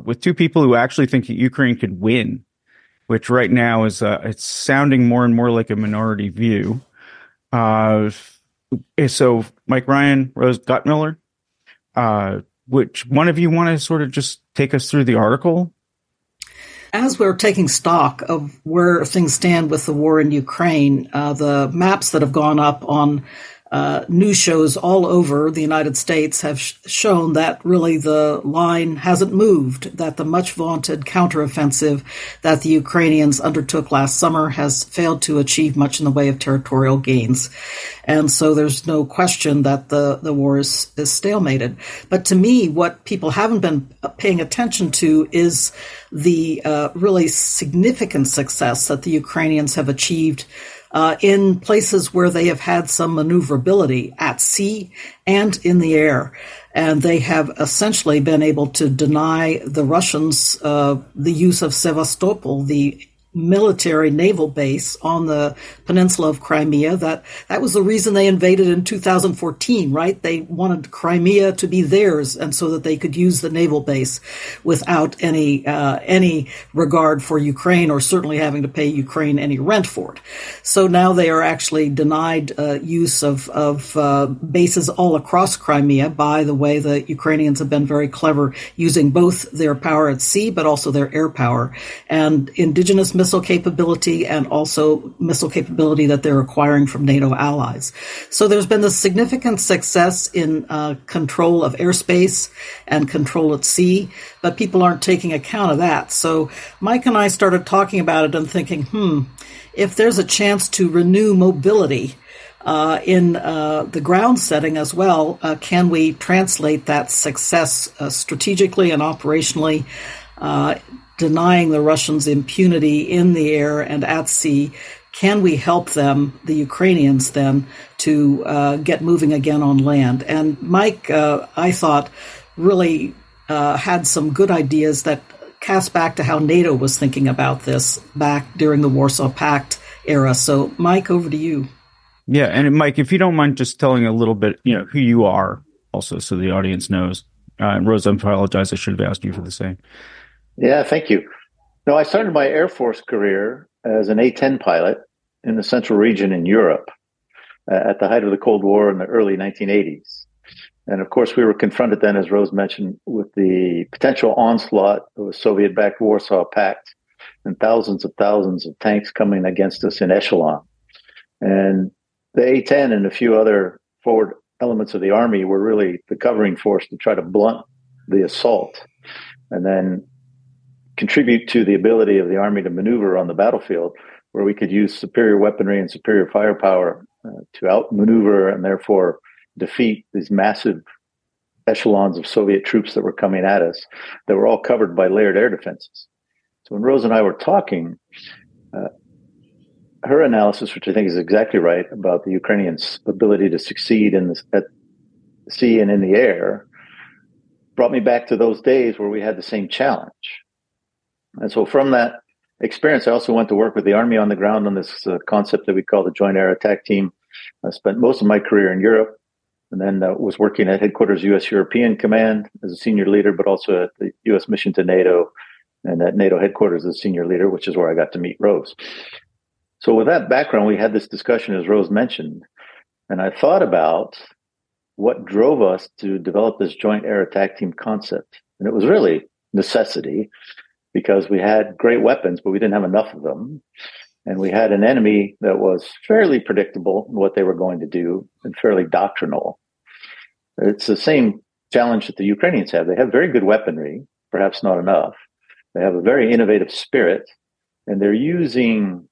with two people who actually think that Ukraine could win, which right now is uh, it's sounding more and more like a minority view. Uh, so Mike Ryan, Rose Gottemoeller, uh, which one of you want to sort of just take us through the article? As we're taking stock of where things stand with the war in Ukraine, uh, the maps that have gone up on uh, news shows all over the United States have sh- shown that really the line hasn't moved, that the much vaunted counteroffensive that the Ukrainians undertook last summer has failed to achieve much in the way of territorial gains. And so there's no question that the, the war is, is stalemated. But to me, what people haven't been paying attention to is the uh, really significant success that the Ukrainians have achieved in places where they have had some maneuverability at sea and in the air. And they have essentially been able to deny the Russians uh, the use of Sevastopol, the military naval base on the peninsula of Crimea. That that was the reason they invaded in 2014, right? They wanted Crimea to be theirs, and so that they could use the naval base without any uh, any regard for Ukraine, or certainly having to pay Ukraine any rent for it. So now they are actually denied uh, use of of uh, bases all across Crimea. By the way, the Ukrainians have been very clever using both their power at sea, but also their air power and indigenous missile capability and also missile capability that they're acquiring from NATO allies. So there's been this significant success in uh, control of airspace and control at sea, but people aren't taking account of that. So Mike and I started talking about it and thinking, hmm, if there's a chance to renew mobility, uh, in uh, the ground setting as well, uh, can we translate that success uh, strategically and operationally uh, denying the Russians impunity in the air and at sea, can we help them, the Ukrainians, then, to uh, get moving again on land? And Mike, uh, I thought, really uh, had some good ideas that cast back to how NATO was thinking about this back during the Warsaw Pact era. So, Mike, over to you. Yeah, and Mike, if you don't mind just telling a little bit, you know, who you are also so the audience knows. Uh, Rose, I apologize. I should have asked you for the same. Yeah, thank you. No, I started my Air Force career as an A 10 pilot in the central region in Europe uh, at the height of the Cold War in the early 1980s. And of course, we were confronted then, as Rose mentioned, with the potential onslaught of a Soviet backed Warsaw Pact and thousands of thousands of tanks coming against us in echelon. And the A 10 and a few other forward elements of the Army were really the covering force to try to blunt the assault. And then contribute to the ability of the army to maneuver on the battlefield, where we could use superior weaponry and superior firepower uh, to outmaneuver and therefore defeat these massive echelons of Soviet troops that were coming at us that were all covered by layered air defenses. So when Rose and I were talking, uh, her analysis, which I think is exactly right about the Ukrainians' ability to succeed in the, at sea and in the air, brought me back to those days where we had the same challenge. And so from that experience, I also went to work with the Army on the ground on this uh, concept that we call the Joint Air Attack Team. I spent most of my career in Europe and then uh, was working at headquarters U.S. European Command as a senior leader, but also at the U.S. mission to NATO and at NATO headquarters as a senior leader, which is where I got to meet Rose. So with that background, we had this discussion, as Rose mentioned, and I thought about what drove us to develop this Joint Air Attack Team concept. And it was really necessity because we had great weapons, but we didn't have enough of them. And we had an enemy that was fairly predictable in what they were going to do and fairly doctrinal. It's the same challenge that the Ukrainians have. They have very good weaponry, perhaps not enough. They have a very innovative spirit, and they're using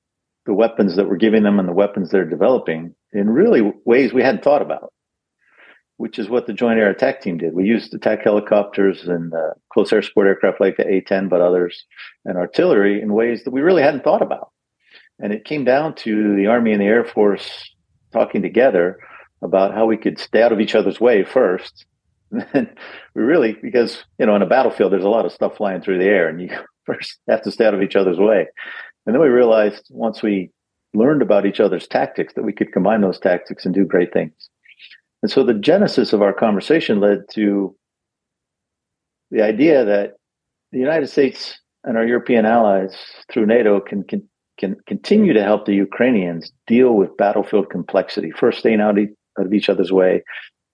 the weapons that we're giving them and the weapons they're developing in really ways we hadn't thought about, which is what the Joint Air Attack Team did. We used attack helicopters and uh, close air support aircraft like the A 10, but others, and artillery in ways that we really hadn't thought about. And it came down to the Army and the Air Force talking together about how we could stay out of each other's way first. And then we really, because, you know, in a battlefield, there's a lot of stuff flying through the air and you first have to stay out of each other's way. And then we realized once we learned about each other's tactics that we could combine those tactics and do great things. And so the genesis of our conversation led to the idea that the United States and our European allies through NATO can, can, can continue to help the Ukrainians deal with battlefield complexity, first staying out of each other's way,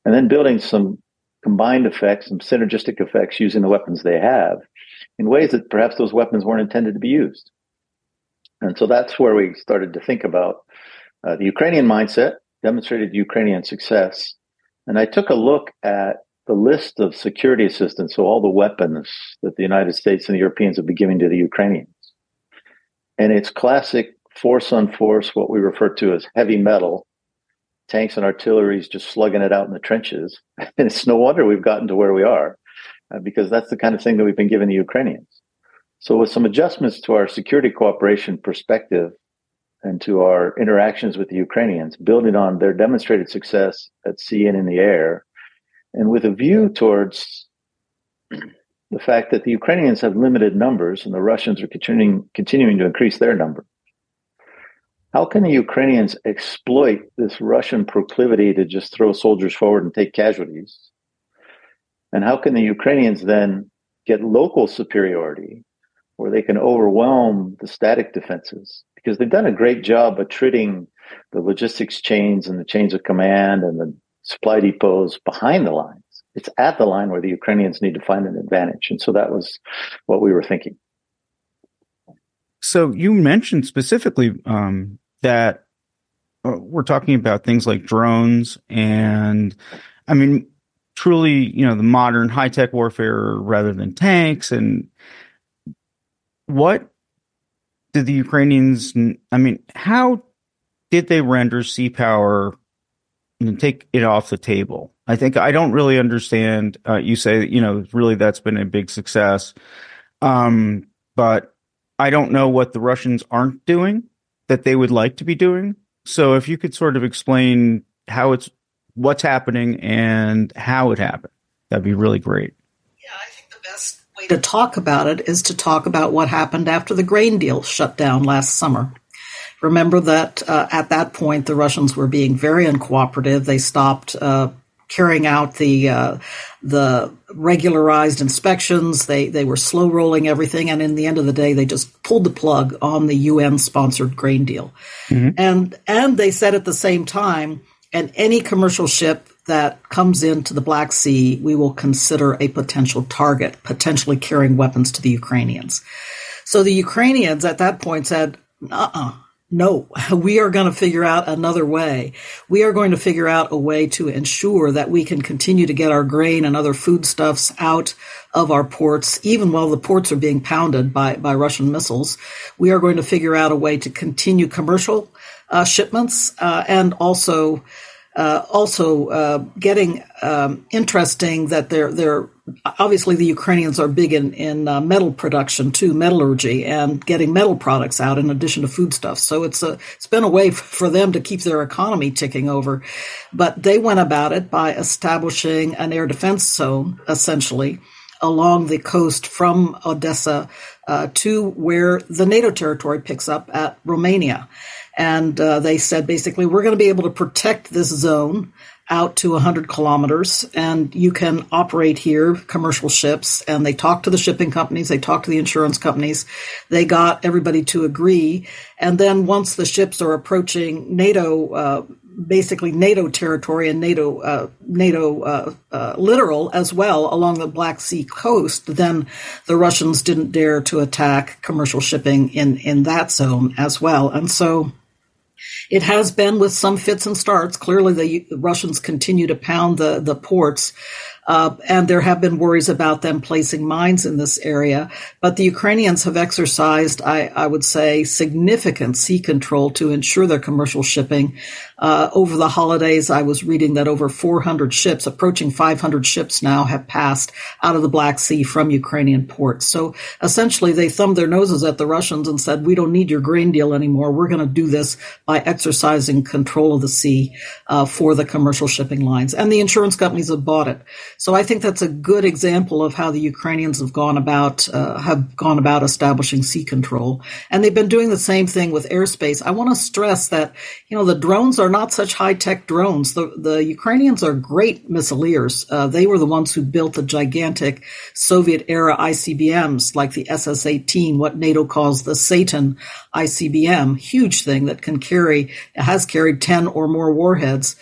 and then building some combined effects, some synergistic effects using the weapons they have in ways that perhaps those weapons weren't intended to be used. And so that's where we started to think about uh, the Ukrainian mindset, demonstrated Ukrainian success. And I took a look at the list of security assistance, so all the weapons that the United States and the Europeans have been giving to the Ukrainians. And it's classic force on force, what we refer to as heavy metal, tanks and artillery is just slugging it out in the trenches. And it's no wonder we've gotten to where we are, uh, because that's the kind of thing that we've been giving the Ukrainians. So, with some adjustments to our security cooperation perspective and to our interactions with the Ukrainians, building on their demonstrated success at sea and in the air, and with a view towards the fact that the Ukrainians have limited numbers and the Russians are continuing, continuing to increase their number. How can the Ukrainians exploit this Russian proclivity to just throw soldiers forward and take casualties? And how can the Ukrainians then get local superiority where they can overwhelm the static defenses because they've done a great job of treating the logistics chains and the chains of command and the supply depots behind the lines. It's at the line where the Ukrainians need to find an advantage. And so that was what we were thinking. So you mentioned specifically um, that uh, we're talking about things like drones and, I mean, truly, you know, the modern high tech warfare rather than tanks and what did the Ukrainians? I mean, how did they render sea power and take it off the table? I think I don't really understand. Uh, you say you know really that's been a big success, um, but I don't know what the Russians aren't doing that they would like to be doing. So if you could sort of explain how it's what's happening and how it happened, that'd be really great way to talk about it is to talk about what happened after the grain deal shut down last summer. Remember that uh, at that point the Russians were being very uncooperative. They stopped uh, carrying out the uh, the regularized inspections. They they were slow rolling everything, and in the end of the day, they just pulled the plug on the UN sponsored grain deal. Mm-hmm. And and they said at the same time, and any commercial ship that comes into the Black Sea, we will consider a potential target, potentially carrying weapons to the Ukrainians. So the Ukrainians at that point said, uh-uh, no, we are going to figure out another way. We are going to figure out a way to ensure that we can continue to get our grain and other foodstuffs out of our ports, even while the ports are being pounded by, by Russian missiles. We are going to figure out a way to continue commercial uh, shipments uh, and also uh, also uh, getting um, interesting that they're they're obviously the Ukrainians are big in in uh, metal production too, metallurgy, and getting metal products out in addition to foodstuffs. So it's a it's been a way for them to keep their economy ticking over. But they went about it by establishing an air defense zone, essentially along the coast from Odessa uh, to where the NATO territory picks up at Romania. And uh, they said basically, we're going to be able to protect this zone out to 100 kilometers and you can operate here commercial ships and they talked to the shipping companies they talked to the insurance companies they got everybody to agree and then once the ships are approaching nato uh, basically NATO territory and NATO uh, NATO uh, uh, littoral as well along the Black Sea coast, then the Russians didn't dare to attack commercial shipping in in that zone as well, and so. It has been with some fits and starts. Clearly, the Russians continue to pound the, the ports. Uh, and there have been worries about them placing mines in this area. But the Ukrainians have exercised, I, I would say, significant sea control to ensure their commercial shipping. Uh, over the holidays, I was reading that over 400 ships, approaching 500 ships now, have passed out of the Black Sea from Ukrainian ports. So essentially, they thumbed their noses at the Russians and said, "We don't need your grain deal anymore. We're going to do this by exercising control of the sea uh, for the commercial shipping lines." And the insurance companies have bought it. So I think that's a good example of how the Ukrainians have gone about uh, have gone about establishing sea control, and they've been doing the same thing with airspace. I want to stress that you know the drones are not such high tech drones. The the Ukrainians are great missileers. Uh, they were the ones who built the gigantic Soviet era ICBMs like the SS-18, what NATO calls the Satan ICBM, huge thing that can carry has carried ten or more warheads.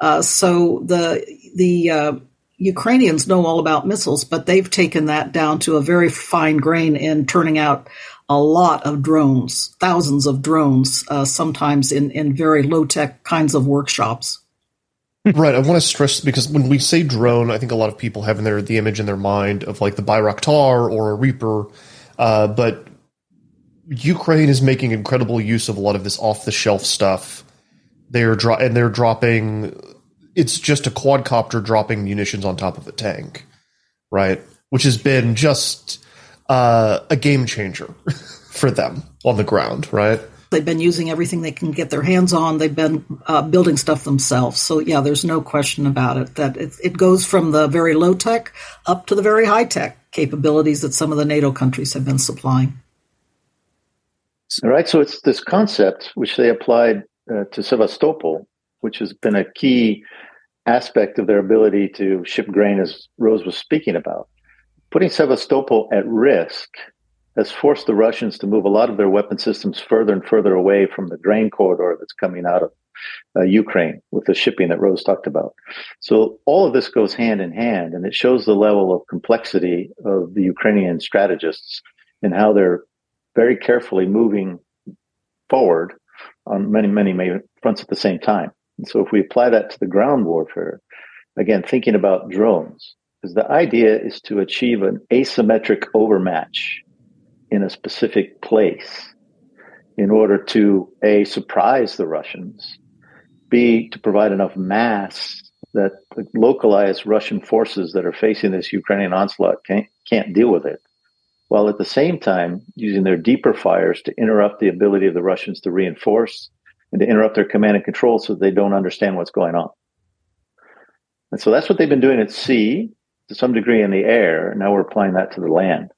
Uh, so the the uh, Ukrainians know all about missiles, but they've taken that down to a very fine grain in turning out a lot of drones, thousands of drones, uh, sometimes in, in very low tech kinds of workshops. right. I want to stress because when we say drone, I think a lot of people have in their the image in their mind of like the Bayraktar or a Reaper, uh, but Ukraine is making incredible use of a lot of this off the shelf stuff. They're dro- and they're dropping it's just a quadcopter dropping munitions on top of a tank, right? Which has been just uh, a game changer for them on the ground, right? They've been using everything they can get their hands on. They've been uh, building stuff themselves. So yeah, there's no question about it that it, it goes from the very low tech up to the very high tech capabilities that some of the NATO countries have been supplying. All right. So it's this concept which they applied uh, to Sevastopol, which has been a key aspect of their ability to ship grain, as Rose was speaking about. Putting Sevastopol at risk has forced the Russians to move a lot of their weapon systems further and further away from the grain corridor that's coming out of uh, Ukraine with the shipping that Rose talked about. So all of this goes hand in hand, and it shows the level of complexity of the Ukrainian strategists and how they're very carefully moving forward on many, many, many fronts at the same time. And so if we apply that to the ground warfare, again, thinking about drones, because the idea is to achieve an asymmetric overmatch in a specific place in order to a surprise the Russians, b to provide enough mass that the localized Russian forces that are facing this Ukrainian onslaught can't, can't deal with it, while at the same time using their deeper fires to interrupt the ability of the Russians to reinforce and to interrupt their command and control so they don't understand what's going on. And so that's what they've been doing at sea to some degree in the air. Now we're applying that to the land.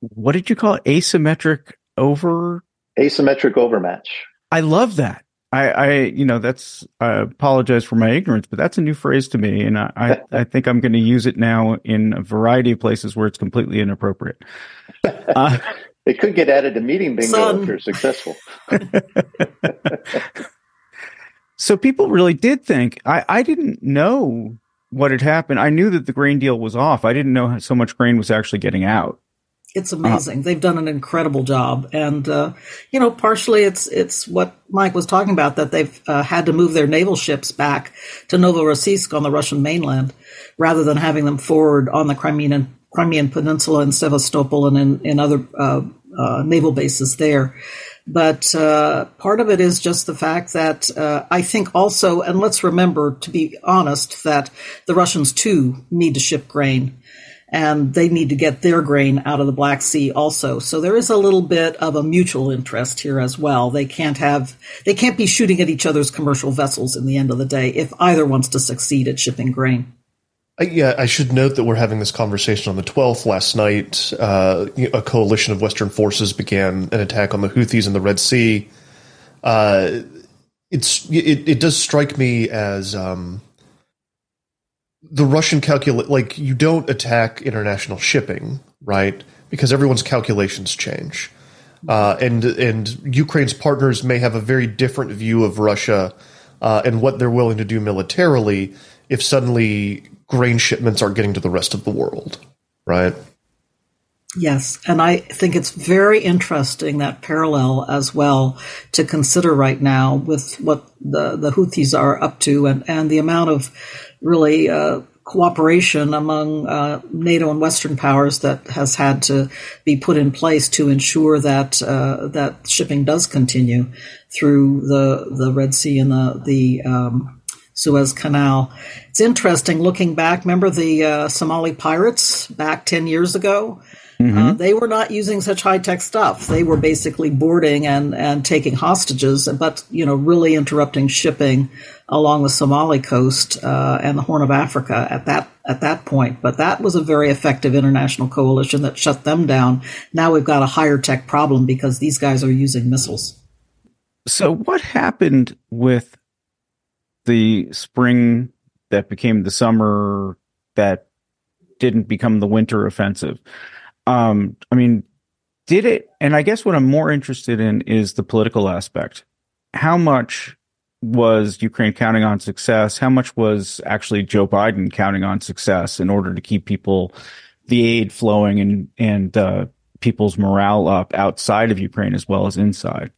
What did you call it? Asymmetric over? Asymmetric overmatch. I love that. I, I, you know, that's, I apologize for my ignorance, but that's a new phrase to me. And I, I, I think I'm going to use it now in a variety of places where it's completely inappropriate. Uh, it could get added to meeting bingo Son. if you're successful. so people really did think I, I didn't know what had happened. I knew that the grain deal was off. I didn't know how, so much grain was actually getting out. It's amazing. Uh, They've done an incredible job, and uh, you know, partially it's it's what Mike was talking about that they've uh, had to move their naval ships back to Novorossiysk on the Russian mainland rather than having them forward on the Crimean Crimean Peninsula and Sevastopol and in, in other uh, naval bases there. But uh, part of it is just the fact that uh, I think also, and let's remember, to be honest, that the Russians too need to ship grain and they need to get their grain out of the Black Sea also. So there is a little bit of a mutual interest here as well. They can't have, they can't be shooting at each other's commercial vessels in the end of the day if either wants to succeed at shipping grain. Yeah, I should note that we're having this conversation on the 12th. Last night, uh, a coalition of Western forces began an attack on the Houthis in the Red Sea. Uh, it's it, it does strike me as um, the Russian calculate like you don't attack international shipping, right? Because everyone's calculations change, uh, and and Ukraine's partners may have a very different view of Russia uh, and what they're willing to do militarily if suddenly grain shipments are getting to the rest of the world, right? Yes, and I think it's very interesting that parallel as well to consider right now with what the, the Houthis are up to and, and the amount of really uh, cooperation among uh, NATO and Western powers that has had to be put in place to ensure that uh, that shipping does continue through the the Red Sea and the the um, Suez Canal. It's interesting looking back. Remember the uh, Somali pirates back ten years ago? Mm-hmm. Uh, they were not using such high tech stuff. They were basically boarding and, and taking hostages, but you know, really interrupting shipping along the Somali coast uh, and the Horn of Africa at that at that point. But that was a very effective international coalition that shut them down. Now we've got a higher tech problem because these guys are using missiles. So, what happened with the spring that became the summer that didn't become the winter offensive? Um, I mean, did it? And I guess what I'm more interested in is the political aspect. How much was Ukraine counting on success? How much was actually Joe Biden counting on success in order to keep people, the aid flowing and and uh, people's morale up outside of Ukraine as well as inside?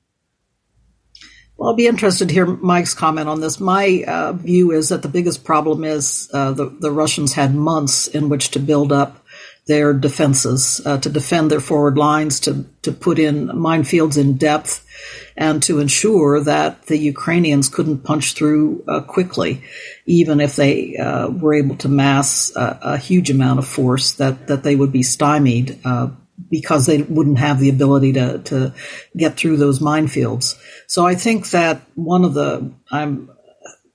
Well, I'll be interested to hear Mike's comment on this. My uh, view is that the biggest problem is uh, the the Russians had months in which to build up their defenses, uh, to defend their forward lines, to, to put in minefields in depth, and to ensure that the Ukrainians couldn't punch through uh, quickly, even if they uh, were able to mass a, a, huge amount of force, that, that they would be stymied uh, because they wouldn't have the ability to, to get through those minefields. So I think that one of the, I'm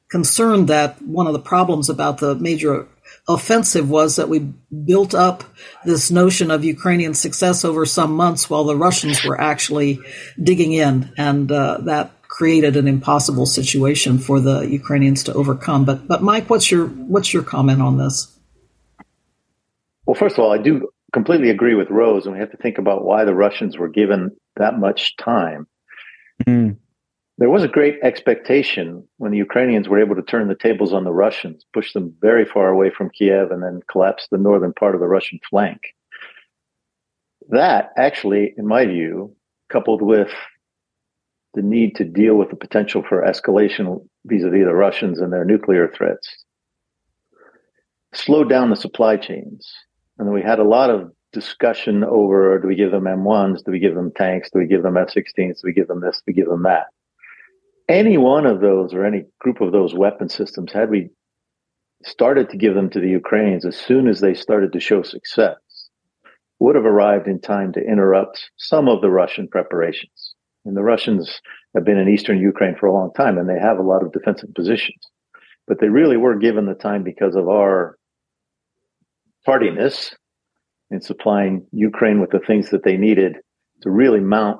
concerned that one of the problems about the major offensive was that we built up this notion of Ukrainian success over some months while the Russians were actually digging in, and uh, that created an impossible situation for the Ukrainians to overcome. But but Mike, what's your what's your comment on this? Well, first of all, I do completely agree with Rose, and we have to think about why the Russians were given that much time. Mm there was a great expectation when the Ukrainians were able to turn the tables on the Russians, push them very far away from Kiev, and then collapse the northern part of the Russian flank. That actually, in my view, coupled with the need to deal with the potential for escalation vis-a-vis the Russians and their nuclear threats, slowed down the supply chains. And then we had a lot of discussion over do we give them M1s? Do we give them tanks? Do we give them F-16s? Do we give them this? Do we give them that? any one of those or any group of those weapon systems, had we started to give them to the Ukrainians as soon as they started to show success, would have arrived in time to interrupt some of the Russian preparations. And the Russians have been in eastern Ukraine for a long time and they have a lot of defensive positions. But they really were given the time because of our tardiness in supplying Ukraine with the things that they needed to really mount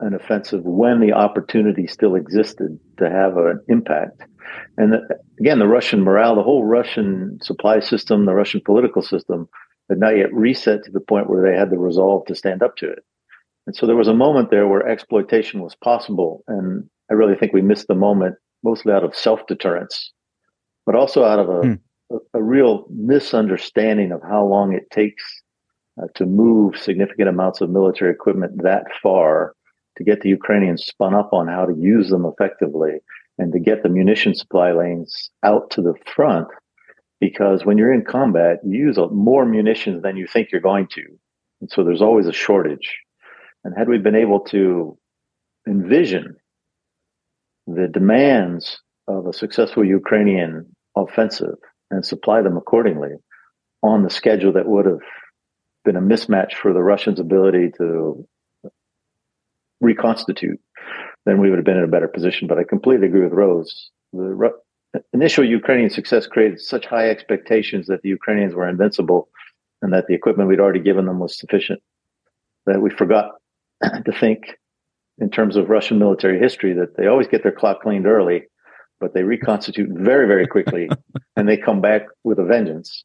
an offensive when the opportunity still existed to have an impact. And the, again, the Russian morale, the whole Russian supply system, the Russian political system had not yet reset to the point where they had the resolve to stand up to it. And so there was a moment there where exploitation was possible. And I really think we missed the moment mostly out of self deterrence, but also out of a, hmm. A, real misunderstanding of how long it takes uh, to move significant amounts of military equipment that far to get the Ukrainians spun up on how to use them effectively and to get the munition supply lanes out to the front. Because when you're in combat, you use more munitions than you think you're going to. And so there's always a shortage. And had we been able to envision the demands of a successful Ukrainian offensive and supply them accordingly on the schedule that would have been a mismatch for the Russians' ability to reconstitute, then we would have been in a better position. But I completely agree with Rose. The initial Ukrainian success created such high expectations that the Ukrainians were invincible and that the equipment we'd already given them was sufficient that we forgot to think in terms of Russian military history that they always get their clock cleaned early, but they reconstitute very, very quickly and they come back with a vengeance.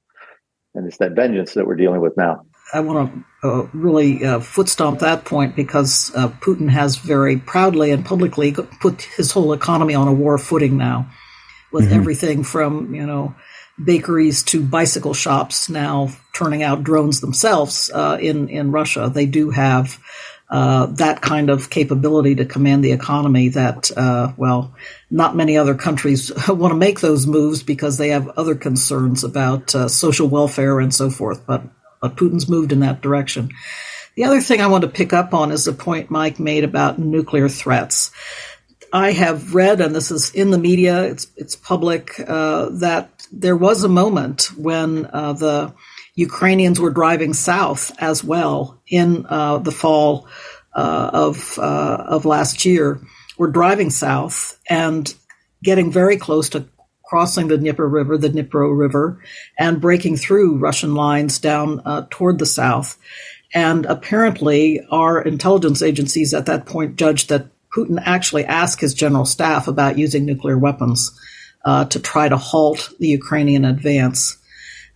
And it's that vengeance that we're dealing with now. I want to uh, really uh, foot stomp that point because uh, Putin has very proudly and publicly put his whole economy on a war footing now, with mm-hmm. everything from you know bakeries to bicycle shops now turning out drones themselves uh, in in Russia. They do have uh, that kind of capability to command the economy that, uh, well, not many other countries want to make those moves because they have other concerns about uh, social welfare and so forth. But, but Putin's moved in that direction. The other thing I want to pick up on is the point Mike made about nuclear threats. I have read, and this is in the media, it's, it's public, uh, that there was a moment when uh, the Ukrainians were driving south as well in uh, the fall uh, of uh, of last year. Were driving south and getting very close to crossing the Dnieper River, the Dnipro River, and breaking through Russian lines down uh, toward the south. And apparently, our intelligence agencies at that point judged that Putin actually asked his general staff about using nuclear weapons uh, to try to halt the Ukrainian advance.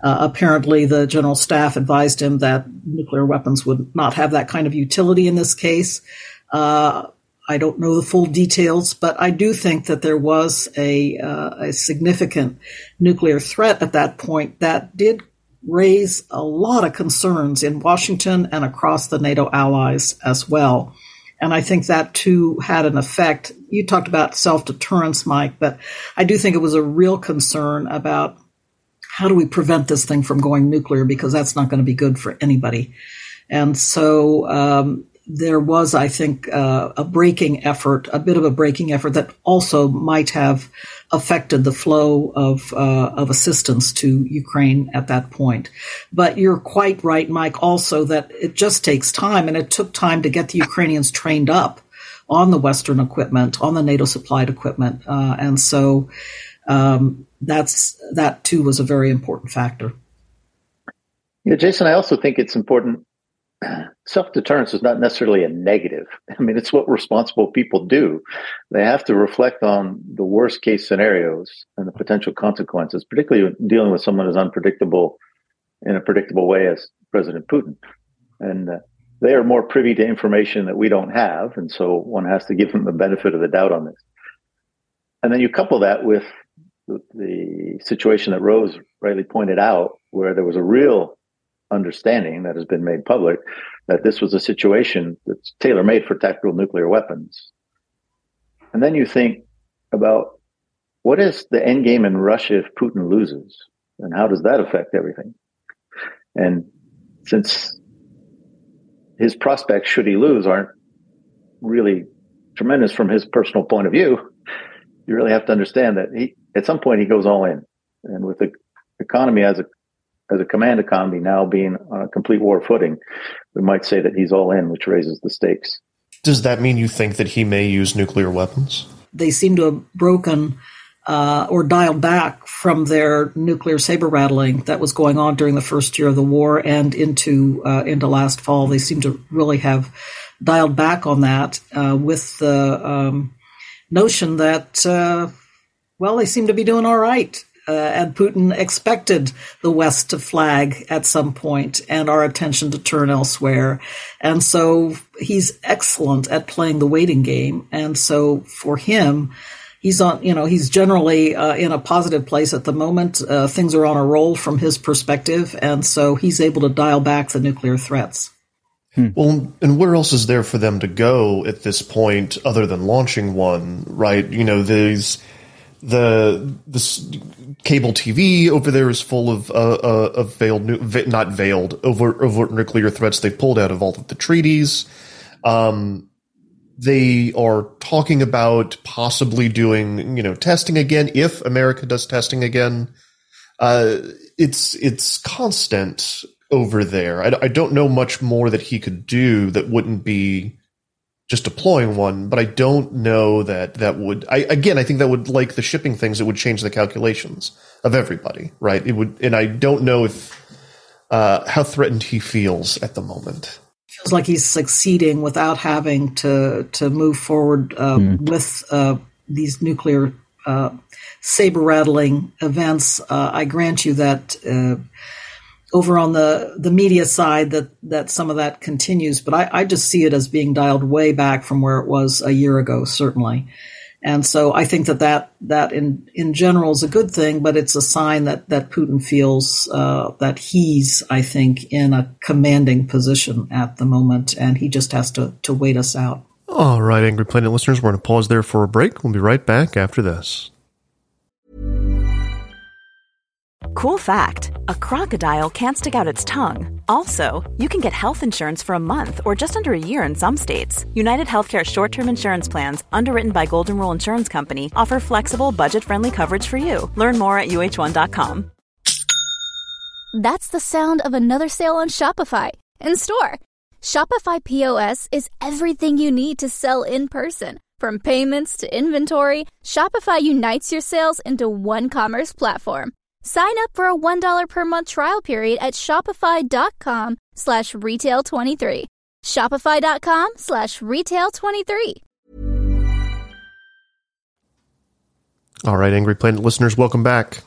Uh, apparently, the general staff advised him that nuclear weapons would not have that kind of utility in this case. Uh, I don't know the full details, but I do think that there was a, uh, a significant nuclear threat at that point that did raise a lot of concerns in Washington and across the NATO allies as well. And I think that too had an effect. You talked about self deterrence, Mike, but I do think it was a real concern about how do we prevent this thing from going nuclear because that's not going to be good for anybody. And so um, there was, I think, uh, a braking effort, a bit of a braking effort that also might have affected the flow of uh, of assistance to Ukraine at that point. But you're quite right, Mike, also that it just takes time, and it took time to get the Ukrainians trained up on the Western equipment, on the NATO supplied equipment, uh, and so um, that's that too was a very important factor. Yeah, Jason, I also think it's important. Self deterrence is not necessarily a negative. I mean, it's what responsible people do. They have to reflect on the worst case scenarios and the potential consequences, particularly dealing with someone as unpredictable in a predictable way as President Putin. And uh, they are more privy to information that we don't have. And so one has to give them the benefit of the doubt on this. And then you couple that with the, situation that Rose rightly pointed out, where there was a real understanding that has been made public that this was a situation that's tailor made for tactical nuclear weapons. And then you think about what is the end game in Russia if Putin loses? And how does that affect everything? And since his prospects, should he lose, aren't really tremendous from his personal point of view, you really have to understand that he, at some point he goes all in. And with the economy as a as a command economy now being on a complete war footing, we might say that he's all in, which raises the stakes. Does that mean you think that he may use nuclear weapons? They seem to have broken uh, or dialed back from their nuclear saber rattling that was going on during the first year of the war and into uh, into last fall. They seem to really have dialed back on that uh, with the um, notion that uh, well, they seem to be doing all right. Uh, and Putin expected the West to flag at some point and our attention to turn elsewhere. And so he's excellent at playing the waiting game. And so for him, he's on, you know, he's generally uh, in a positive place at the moment. Uh, things are on a roll from his perspective. And so he's able to dial back the nuclear threats. Hmm. Well, and where else is there for them to go at this point other than launching one, right? You know, these the this cable TV over there is full of uh, uh, of veiled, not veiled, overt, overt nuclear threats they pulled out of all of the treaties. Um, they are talking about possibly doing, you know, testing again if America does testing again. Uh, it's it's constant over there. I, I don't know much more that he could do that wouldn't be just deploying one, but I don't know that that would. I again, I think that would like the shipping things. It would change the calculations of everybody, right? It would, and I don't know if uh, how threatened he feels at the moment. Feels like he's succeeding without having to to move forward uh, mm. with uh, these nuclear uh, saber rattling events. Uh, I grant you that uh, over on the the media side that that some of that continues, but I, I just see it as being dialed way back from where it was a year ago, certainly. And so I think that that, that in, in general is a good thing, but it's a sign that, that Putin feels uh, that he's, I think, in a commanding position at the moment, and he just has to, to wait us out. All right, Angry Planet listeners, we're going to pause there for a break. We'll be right back after this. Cool fact a crocodile can't stick out its tongue. Also, you can get health insurance for a month or just under a year in some states. United Healthcare short term insurance plans, underwritten by Golden Rule Insurance Company, offer flexible, budget friendly coverage for you. Learn more at uh1.com. That's the sound of another sale on Shopify in store. Shopify POS is everything you need to sell in person. From payments to inventory, Shopify unites your sales into one commerce platform Sign up for a $1 per month trial period at shopify.com slash retail23. Shopify.com slash retail23. All right, Angry Planet listeners, welcome back.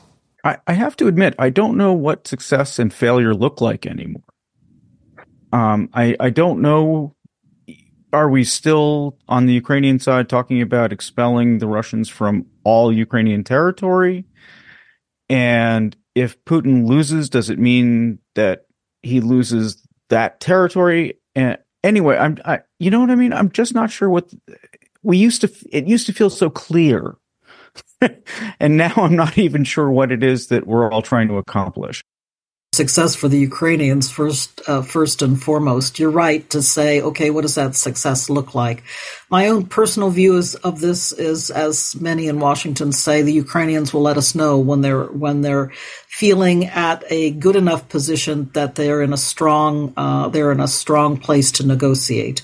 I, I have to admit, I don't know what success and failure look like anymore. Um, I, I don't know. Are we still on the Ukrainian side talking about expelling the Russians from all Ukrainian territory? And if Putin loses, does it mean that he loses that territory? And anyway, I'm, I, you know what I mean? I'm just not sure what we used to, it used to feel so clear. and now I'm not even sure what it is that we're all trying to accomplish success for the Ukrainians first, uh, first and foremost. You're right to say, okay, what does that success look like? My own personal view is, of this is, as many in Washington say, the Ukrainians will let us know when they're when they're feeling at a good enough position that they're in a strong uh, they're in a strong place to negotiate.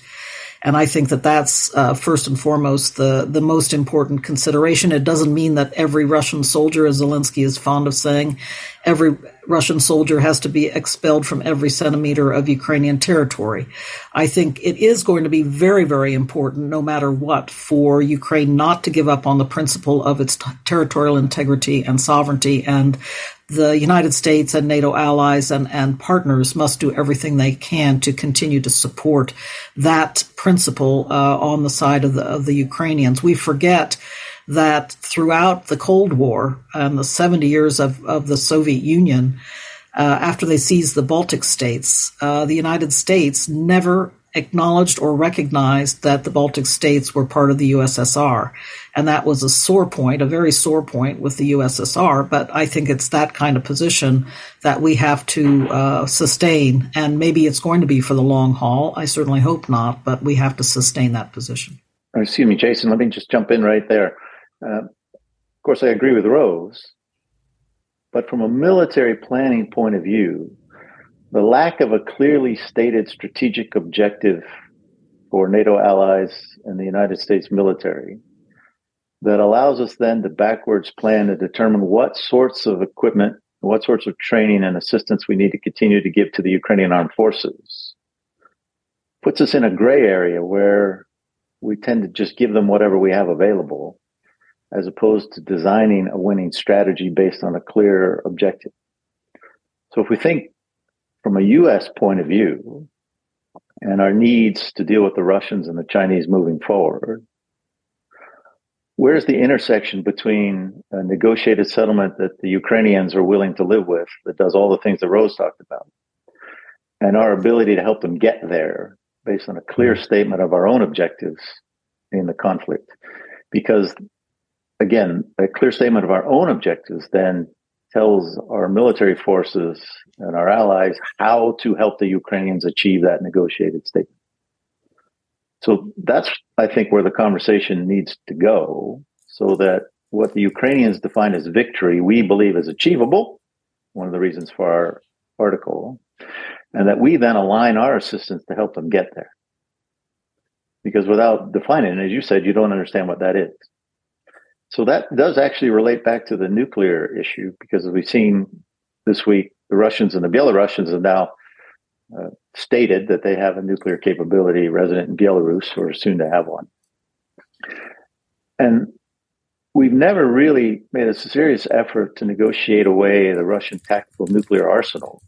And I think that that's uh, first and foremost the the most important consideration. It doesn't mean that every Russian soldier, as Zelensky is fond of saying, every Russian soldier has to be expelled from every centimeter of Ukrainian territory. I think it is going to be very, very important, no matter what, for Ukraine not to give up on the principle of its t- territorial integrity and sovereignty and the United States and NATO allies and, and partners must do everything they can to continue to support that principle uh, on the side of the, of the Ukrainians. We forget that throughout the Cold War and the 70 years of, of the Soviet Union, uh, after they seized the Baltic states, uh, the United States never acknowledged or recognized that the Baltic states were part of the USSR. And that was a sore point, a very sore point with the USSR. But I think it's that kind of position that we have to uh, sustain. And maybe it's going to be for the long haul. I certainly hope not, but we have to sustain that position. Excuse me, Jason, let me just jump in right there. Uh, of course, I agree with Rose. But from a military planning point of view, the lack of a clearly stated strategic objective for NATO allies and the United States military that allows us then to backwards plan to determine what sorts of equipment, what sorts of training and assistance we need to continue to give to the Ukrainian armed forces puts us in a gray area where we tend to just give them whatever we have available as opposed to designing a winning strategy based on a clear objective. So if we think from a U.S. point of view and our needs to deal with the Russians and the Chinese moving forward, where's the intersection between a negotiated settlement that the Ukrainians are willing to live with that does all the things that Rose talked about and our ability to help them get there based on a clear mm-hmm. statement of our own objectives in the conflict? Because again, a clear statement of our own objectives then tells our military forces and our allies how to help the Ukrainians achieve that negotiated state. So that's, I think, where the conversation needs to go so that what the Ukrainians define as victory, we believe is achievable. One of the reasons for our article. And that we then align our assistance to help them get there. Because without defining it, as you said, you don't understand what that is. So that does actually relate back to the nuclear issue because as we've seen this week, the Russians and the Belarusians have now uh, stated that they have a nuclear capability resident in Belarus or soon to have one. And we've never really made a serious effort to negotiate away the Russian tactical nuclear arsenal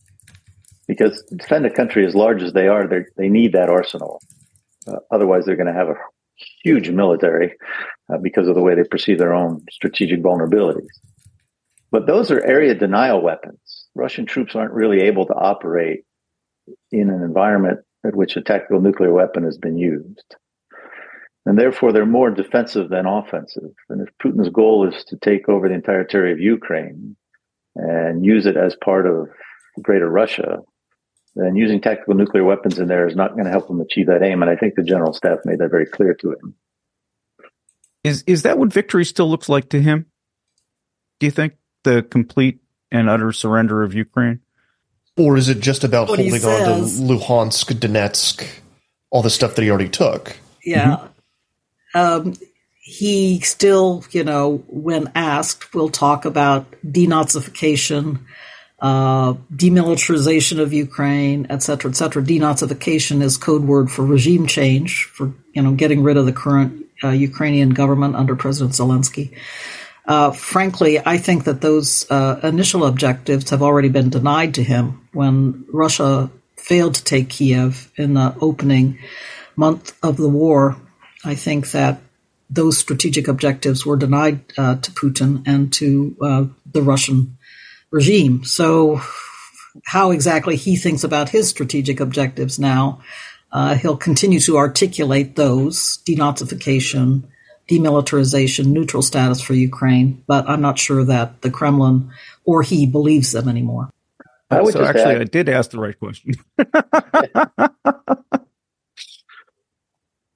because to defend a country as large as they are, they need that arsenal. Uh, otherwise, they're going to have a huge military uh, because of the way they perceive their own strategic vulnerabilities. But those are area denial weapons. Russian troops aren't really able to operate in an environment at which a tactical nuclear weapon has been used. And therefore, they're more defensive than offensive. And if Putin's goal is to take over the entire territory of Ukraine and use it as part of greater Russia, then using tactical nuclear weapons in there is not going to help him achieve that aim. And I think the general staff made that very clear to him. Is is that what victory still looks like to him? Do you think the complete and utter surrender of Ukraine? Or is it just about what holding on to Luhansk, Donetsk, all the stuff that he already took? Yeah. Mm-hmm. Um, he still, you know, when asked, will talk about denazification, uh, demilitarization of Ukraine, et cetera, et cetera. Denazification is code word for regime change, for, you know, getting rid of the current uh, Ukrainian government under President Zelensky. Uh, frankly, I think that those uh, initial objectives have already been denied to him when Russia failed to take Kiev in the opening month of the war. I think that those strategic objectives were denied uh, to Putin and to the Russian regime. So, how exactly he thinks about his strategic objectives now, uh, he'll continue to articulate those denazification demilitarization, neutral status for Ukraine, but I'm not sure that the Kremlin or he believes them anymore. I would so actually, add, I did ask the right question.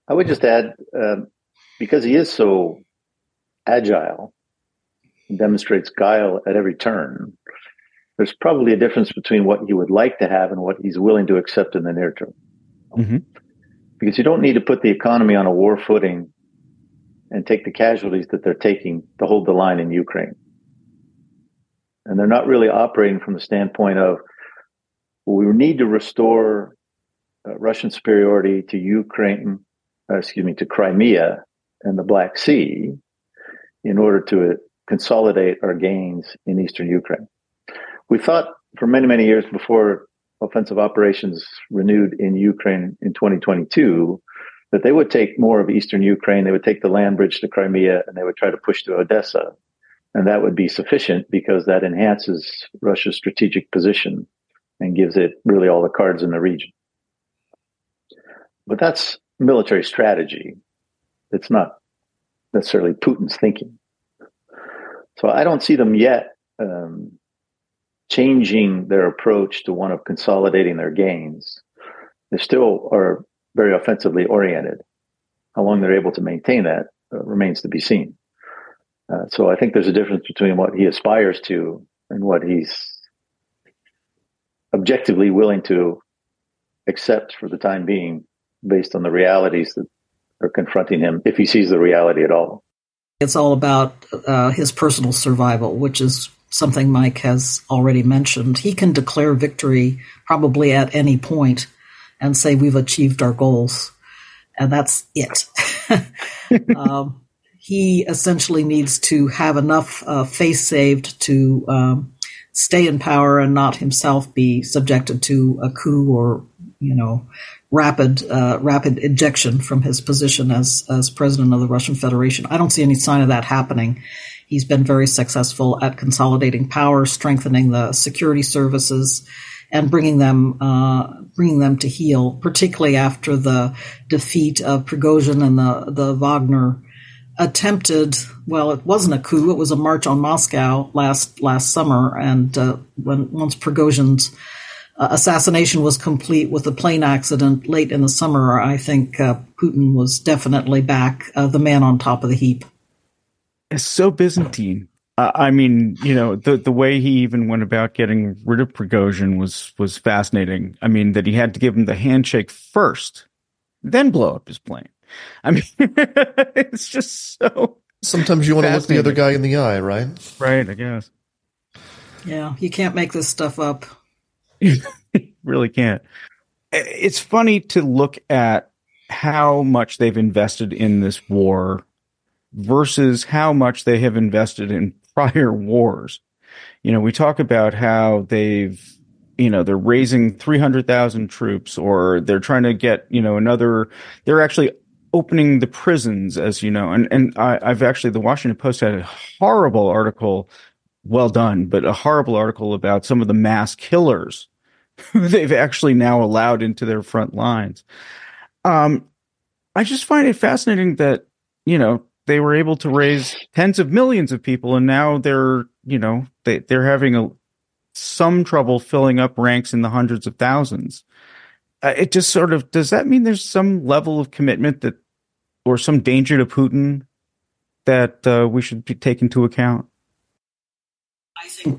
I would just add, um, because he is so agile, demonstrates guile at every turn. There's probably a difference between what he would like to have and what he's willing to accept in the near term. Mm-hmm. Because you don't need to put the economy on a war footing and take the casualties that they're taking to hold the line in Ukraine. And they're not really operating from the standpoint of we need to restore uh, Russian superiority to Ukraine, uh, excuse me, to Crimea and the Black Sea in order to consolidate our gains in eastern Ukraine. We thought for many, many years before offensive operations renewed in Ukraine in 2022 that they would take more of eastern Ukraine, they would take the land bridge to Crimea, and they would try to push to Odessa. And that would be sufficient because that enhances Russia's strategic position and gives it really all the cards in the region. But that's military strategy. It's not necessarily Putin's thinking. So I don't see them yet um, changing their approach to one of consolidating their gains. They still are very offensively oriented. How long they're able to maintain that uh, remains to be seen. Uh, so I think there's a difference between what he aspires to and what he's objectively willing to accept for the time being based on the realities that are confronting him, if he sees the reality at all. It's all about uh, his personal survival, which is something Mike has already mentioned. He can declare victory probably at any point and say we've achieved our goals. And that's it. um, he essentially needs to have enough uh, face saved to um, stay in power and not himself be subjected to a coup or, you know, rapid uh, rapid ejection from his position as as president of the Russian Federation. I don't see any sign of that happening. He's been very successful at consolidating power, strengthening the security services, and bringing them uh, bringing them to heel, particularly after the defeat of Prigozhin and the the Wagner attempted. Well, it wasn't a coup; it was a march on Moscow last last summer, and uh, when once Prigozhin's uh, assassination was complete with a plane accident late in the summer, I think uh, Putin was definitely back, uh, the man on top of the heap. It's so Byzantine. Uh, I mean, you know, the the way he even went about getting rid of Prigozhin was was fascinating. I mean, that he had to give him the handshake first, then blow up his plane. I mean, it's just so. Sometimes you want to look the other guy in the eye, right? Right, I guess. Yeah, you can't make this stuff up. really can't. it's funny to look at how much they've invested in this war versus how much they have invested in prior wars. You know, we talk about how they've, you know, they're raising 300,000 troops or they're trying to get, you know, another, they're actually opening the prisons, as you know. And, and I, I've actually, the Washington Post had a horrible article, well done, but a horrible article about some of the mass killers who they've actually now allowed into their front lines. Um, I just find it fascinating that, you know, they were able to raise tens of millions of people and now they're, you know, they, they're having a, some trouble filling up ranks in the hundreds of thousands. Uh, it just sort of, does that mean there's some level of commitment that, or some danger to Putin that uh, we should be, take into account?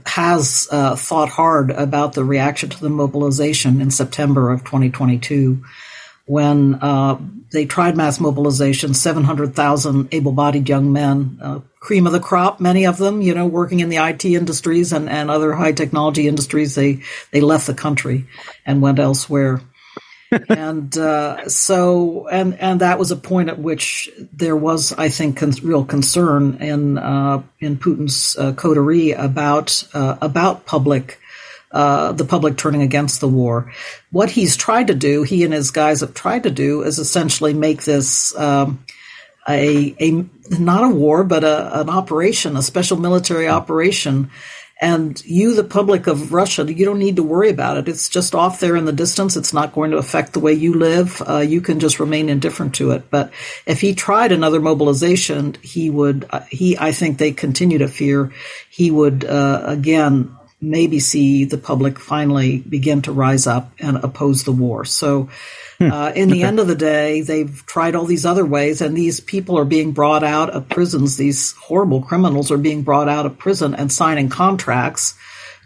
Has uh, thought hard about the reaction to the mobilization in September of 2022 when uh, they tried mass mobilization, 700,000 able-bodied young men, uh, cream of the crop, many of them, you know, working in the IT industries and, and other high technology industries. They, they left the country and went elsewhere. And uh, so, and and that was a point at which there was, I think, con- real concern in uh, in Putin's uh, coterie about uh, about public uh, the public turning against the war. What he's tried to do, he and his guys have tried to do, is essentially make this um, a a not a war, but a, an operation, a special military operation. And you, the public of Russia, you don't need to worry about it. It's just off there in the distance. It's not going to affect the way you live. Uh, you can just remain indifferent to it. But if he tried another mobilization, he would. Uh, he, I think, they continue to fear he would uh, again maybe see the public finally begin to rise up and oppose the war. So, hmm. uh, in the okay. end of the day, they've tried all these other ways, and these people are being brought out of prisons. These horrible criminals are being brought out of prison and signing contracts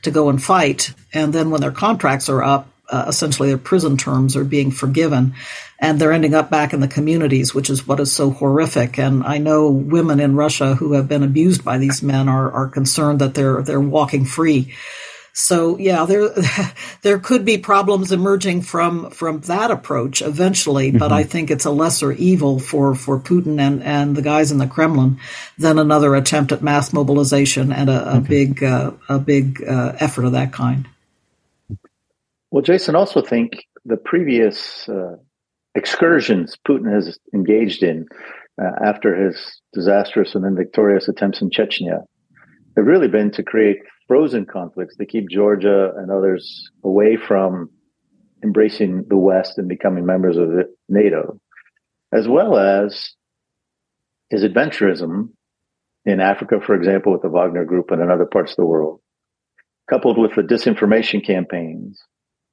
to go and fight. And then when their contracts are up, uh, essentially their prison terms are being forgiven and they're ending up back in the communities, which is what is so horrific. And I know women in Russia who have been abused by these men are, are concerned that they're, they're walking free. So yeah, there there could be problems emerging from from that approach eventually, but mm-hmm. I think it's a lesser evil for for Putin and and the guys in the Kremlin than another attempt at mass mobilization and a, a okay. big uh, a big uh, effort of that kind. Well, Jason, also think the previous uh, excursions Putin has engaged in uh, after his disastrous and then victorious attempts in Chechnya have really been to create frozen conflicts to keep Georgia and others away from embracing the West and becoming members of NATO, as well as his adventurism in Africa, for example, with the Wagner Group and in other parts of the world, coupled with the disinformation campaigns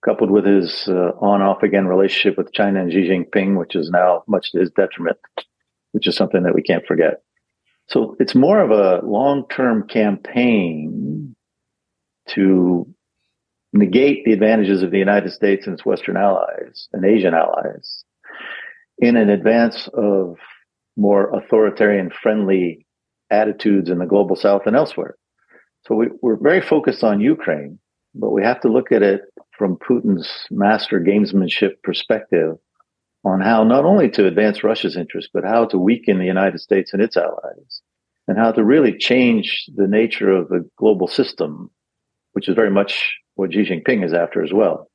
coupled with his uh, on-off again relationship with China and Xi Jinping, which is now much to his detriment, which is something that we can't forget. So it's more of a long-term campaign to negate the advantages of the United States and its Western allies and Asian allies in an advance of more authoritarian friendly attitudes in the global south and elsewhere. So we, are very focused on Ukraine, but we have to look at it from Putin's master gamesmanship perspective on how not only to advance Russia's interests, but how to weaken the United States and its allies, and how to really change the nature of the global system, which is very much what Xi Jinping is after as well.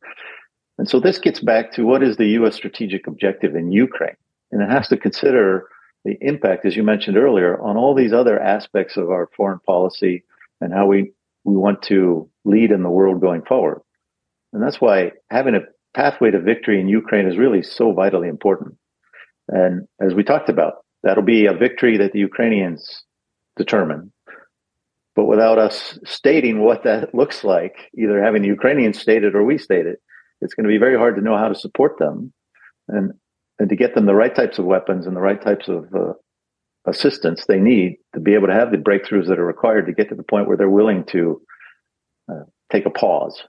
And so this gets back to what is the U.S. strategic objective in Ukraine? And it has to consider the impact, as you mentioned earlier, on all these other aspects of our foreign policy and how we, we want to lead in the world going forward. And that's why having a pathway to victory in Ukraine is really so vitally important. And as we talked about, that'll be a victory that the Ukrainians determine. But without us stating what that looks like, either having the Ukrainians state it or we state it, it's going to be very hard to know how to support them and, and to get them the right types of weapons and the right types of uh, assistance they need to be able to have the breakthroughs that are required to get to the point where they're willing to uh, take a pause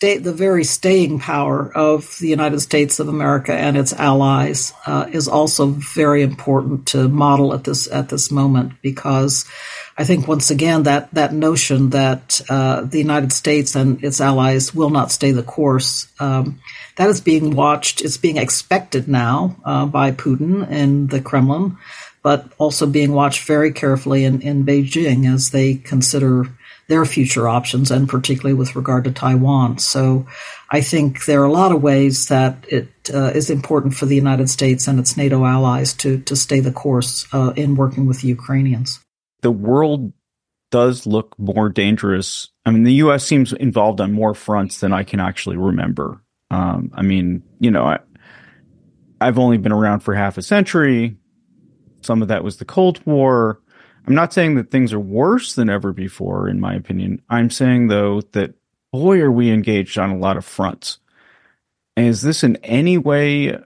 the very staying power of the United States of America and its allies uh, is also very important to model at this at this moment because I think once again that that notion that uh, the United States and its allies will not stay the course um, that is being watched. It's being expected now uh, by Putin and the Kremlin, but also being watched very carefully in, in Beijing as they consider their future options, and particularly with regard to Taiwan. So I think there are a lot of ways that it uh, is important for the United States and its NATO allies to, to stay the course uh, in working with the Ukrainians. The world does look more dangerous. I mean, the U.S. seems involved on more fronts than I can actually remember. Um, I mean, you know, I, I've only been around for half a century. Some of that was the Cold War. I'm not saying that things are worse than ever before, in my opinion. I'm saying, though, that boy, are we engaged on a lot of fronts. is this in any way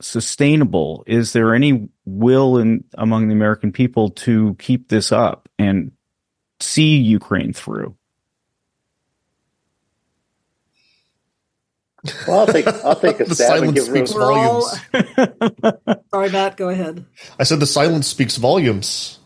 sustainable? Is there any will in among the American people to keep this up and see Ukraine through? Well, I'll take I'll take a the stab silence and give speaks Rose. volumes. Sorry, Matt, go ahead. I said the silence speaks volumes.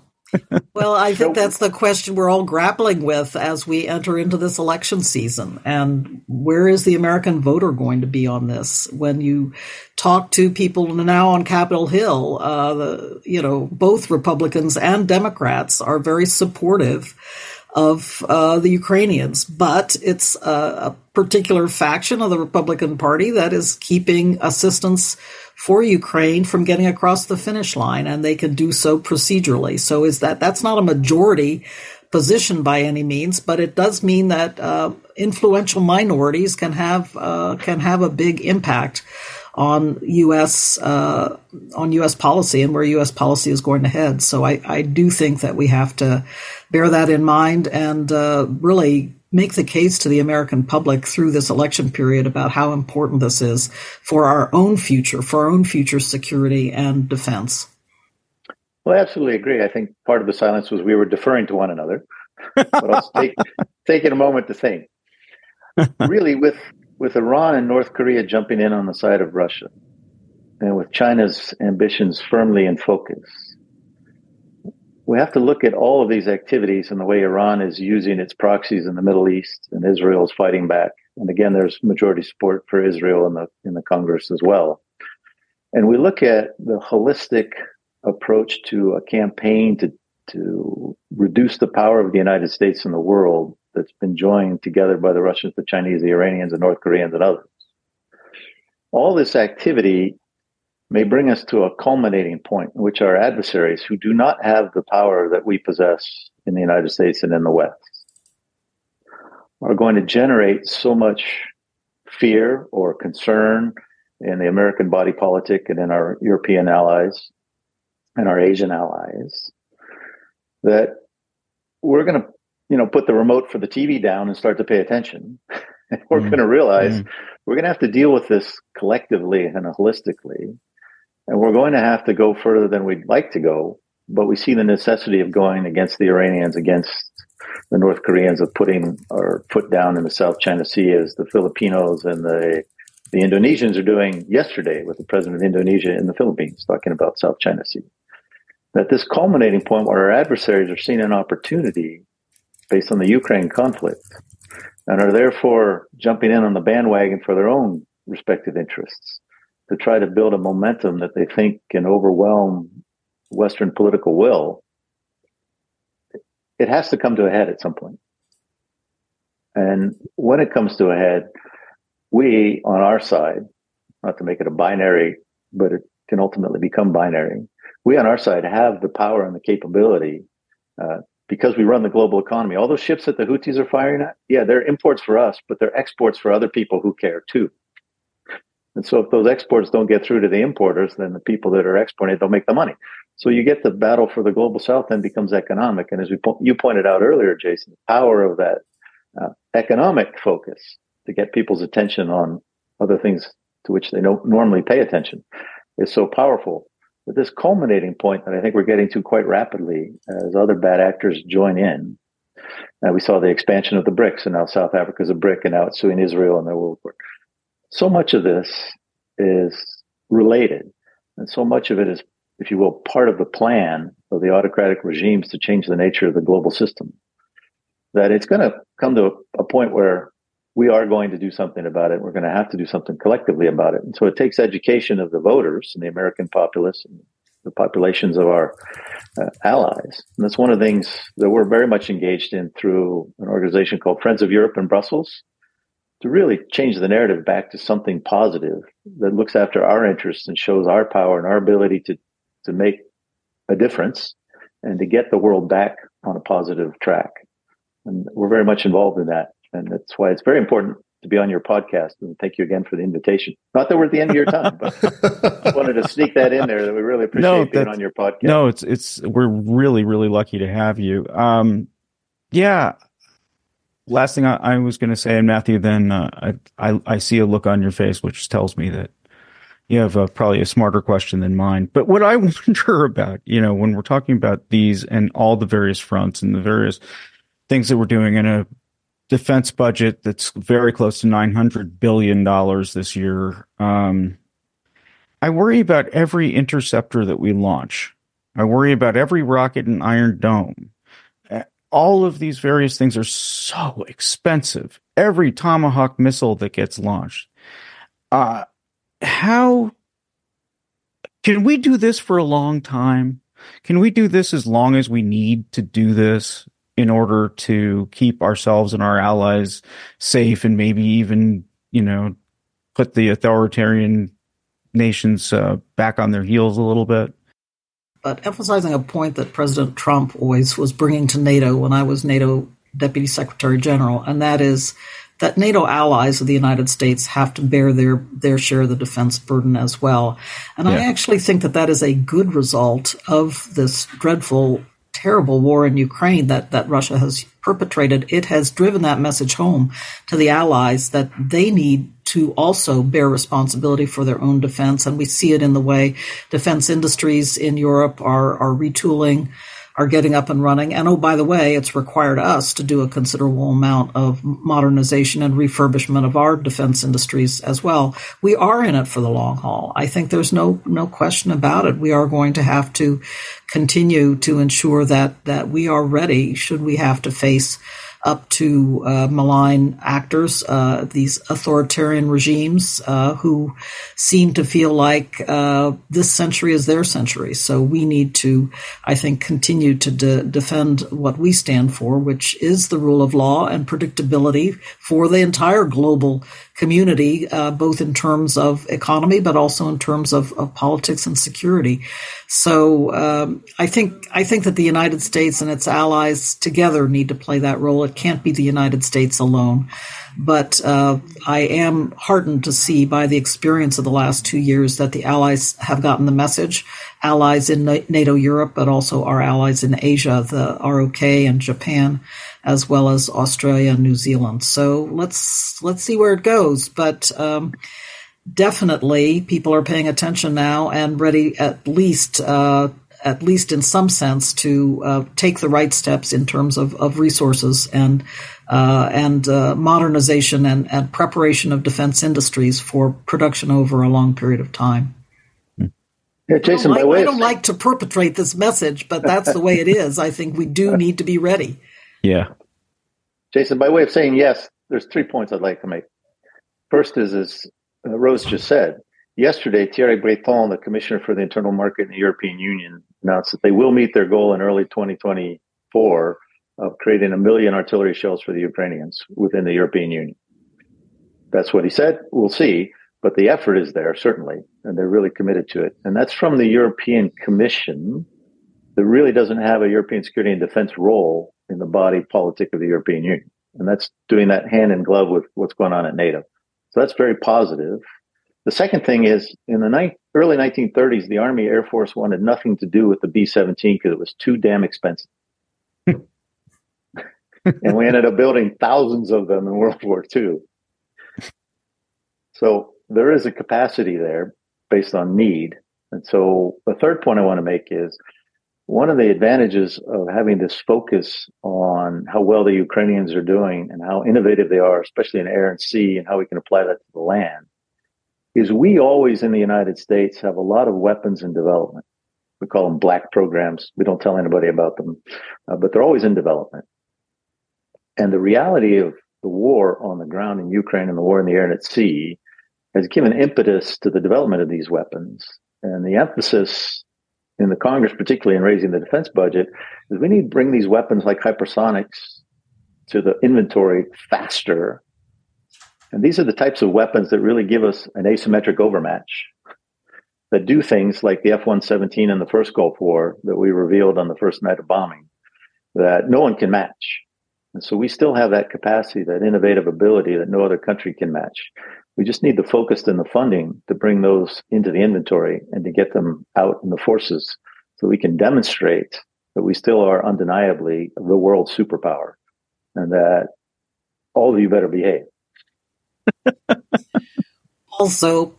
Well, I think that's the question we're all grappling with as we enter into this election season. And where is the American voter going to be on this? When you talk to people now on Capitol Hill, uh, the, you know, both Republicans and Democrats are very supportive of uh, the Ukrainians, but it's a, a particular faction of the Republican Party that is keeping assistance for Ukraine from getting across the finish line, and they can do so procedurally. So, is that that's not a majority position by any means, but it does mean that uh, influential minorities can have uh, can have a big impact on U.S. Uh, on U.S. policy and where U.S. policy is going to head. So I, I do think that we have to bear that in mind and uh, really make the case to the American public through this election period about how important this is for our own future, for our own future security and defense. Well, I absolutely agree. I think part of the silence was we were deferring to one another. but I'll take, taking a moment to think. Really, with with Iran and North Korea jumping in on the side of Russia, and with China's ambitions firmly in focus, we have to look at all of these activities and the way Iran is using its proxies in the Middle East, and Israel is fighting back. And again, there's majority support for Israel in the in the Congress as well. And we look at the holistic approach to a campaign to to reduce the power of the United States in the world that's been joined together by the Russians, the Chinese, the Iranians, the North Koreans, and others. All this activity may bring us to a culminating point in which our adversaries, who do not have the power that we possess in the United States and in the West, are going to generate so much fear or concern in the American body politic and in our European allies and our Asian allies that we're going to, you know, put the remote for the TV down and start to pay attention. we're mm going to realize mm we're going to have to deal with this collectively and holistically. And we're going to have to go further than we'd like to go. But we see the necessity of going against the Iranians, against the North Koreans, of putting our foot down in the South China Sea as the Filipinos and the the Indonesians are doing yesterday with the president of Indonesia in the Philippines, talking about South China Sea at this culminating point where our adversaries are seeing an opportunity based on the Ukraine conflict and are therefore jumping in on the bandwagon for their own respective interests to try to build a momentum that they think can overwhelm Western political will, it has to come to a head at some point. And when it comes to a head, we on our side, not to make it a binary, but it can ultimately become binary, we on our side have the power and the capability uh, because we run the global economy. All those ships that the Houthis are firing at, yeah, they're imports for us, but they're exports for other people who care too. And so if those exports don't get through to the importers, then the people that are exporting it don't make the money. So you get the battle for the global south then becomes economic. And as we po- you pointed out earlier, Jason, the power of that uh, economic focus to get people's attention on other things to which they don't normally pay attention is so powerful but this culminating point that I think we're getting to quite rapidly as other bad actors join in Uh, we saw the expansion of the BRICS, and now South Africa is a BRIC, and now it's suing Israel and their world war. So much of this is related, and so much of it is, if you will, part of the plan of the autocratic regimes to change the nature of the global system. That it's going to come to a, point where we are going to do something about it. We're going to have to do something collectively about it. And so it takes education of the voters and the American populace and the populations of our uh, allies. And that's one of the things that we're very much engaged in through an organization called Friends of Europe in Brussels to really change the narrative back to something positive that looks after our interests and shows our power and our ability to, to make a difference and to get the world back on a positive track. And we're very much involved in that. And that's why it's very important to be on your podcast. And thank you again for the invitation. Not that we're at the end of your time, but I wanted to sneak that in there that we really appreciate no, being on your podcast. No, it's it's we're really really lucky to have you. Um, yeah. Last thing I, I was going to say, and Matthew, then uh, I, I I see a look on your face which tells me that you have a, probably a smarter question than mine. But what I wonder about, you know, when we're talking about these and all the various fronts and the various things that we're doing in a defense budget that's very close to $900 billion this year. Um, I worry about every interceptor that we launch. I worry about every rocket and Iron Dome. All of these various things are so expensive. Every Tomahawk missile that gets launched. Uh, how can we do this for a long time? Can we do this as long as we need to do this? in order to keep ourselves and our allies safe and maybe even, you know, put the authoritarian nations uh, back on their heels a little bit. But emphasizing a point that President Trump always was bringing to NATO when I was NATO Deputy Secretary General, and that is that NATO allies of the United States have to bear their their share of the defense burden as well. And yeah. I actually think that that is a good result of this dreadful terrible war in Ukraine that, that Russia has perpetrated, it has driven that message home to the allies that they need to also bear responsibility for their own defense. And we see it in the way defense industries in Europe are, are retooling are getting up and running. And oh, by the way, it's required us to do a considerable amount of modernization and refurbishment of our defense industries as well. We are in it for the long haul. I think there's no no question about it. We are going to have to continue to ensure that that we are ready should we have to face up to uh, malign actors, uh, these authoritarian regimes uh, who seem to feel like uh, this century is their century. So we need to, I think, continue to de- defend what we stand for, which is the rule of law and predictability for the entire global community, uh, both in terms of economy, but also in terms of, of politics and security. So um, I think I think that the United States and its allies together need to play that role. It can't be the United States alone. But uh, I am heartened to see by the experience of the last two years that the allies have gotten the message. Allies in NATO Europe, but also our allies in Asia, the ROK and Japan, as well as Australia and New Zealand. So let's let's see where it goes. But um, definitely, people are paying attention now and ready at least. Uh, at least in some sense, to uh, take the right steps in terms of, of resources and uh, and uh, modernization and, and preparation of defense industries for production over a long period of time. Yeah, Jason, I don't, like, I don't like to perpetrate this message, but that's the way it is. I think we do need to be ready. Yeah. Jason, by way of saying yes, there's three points I'd like to make. First is, as uh, Rose just said, yesterday, Thierry Breton, the Commissioner for the Internal Market in the European Union, announced that they will meet their goal in early 2024 of creating a million artillery shells for the Ukrainians within the European Union. That's what he said. We'll see. But the effort is there, certainly, and they're really committed to it. And that's from the European Commission that really doesn't have a European security and defense role in the body politic of the European Union. And that's doing that hand in glove with what's going on at NATO. So that's very positive. The second thing is in the ni- early 1930s, the Army Air Force wanted nothing to do with the B 17 because it was too damn expensive. and we ended up building thousands of them in World War II. So there is a capacity there based on need. And so the third point I want to make is one of the advantages of having this focus on how well the Ukrainians are doing and how innovative they are, especially in air and sea, and how we can apply that to the land, is we always in the United States have a lot of weapons in development. We call them black programs. We don't tell anybody about them, uh, but they're always in development. And the reality of the war on the ground in Ukraine and the war in the air and at sea has given impetus to the development of these weapons. And the emphasis in the Congress, particularly in raising the defense budget, is we need to bring these weapons like hypersonics to the inventory faster. And these are the types of weapons that really give us an asymmetric overmatch that do things like the F 117 in the first Gulf War that we revealed on the first night of bombing that no one can match. And so we still have that capacity, that innovative ability that no other country can match. We just need the focus and the funding to bring those into the inventory and to get them out in the forces so we can demonstrate that we still are undeniably the world superpower and that all of you better behave. Also,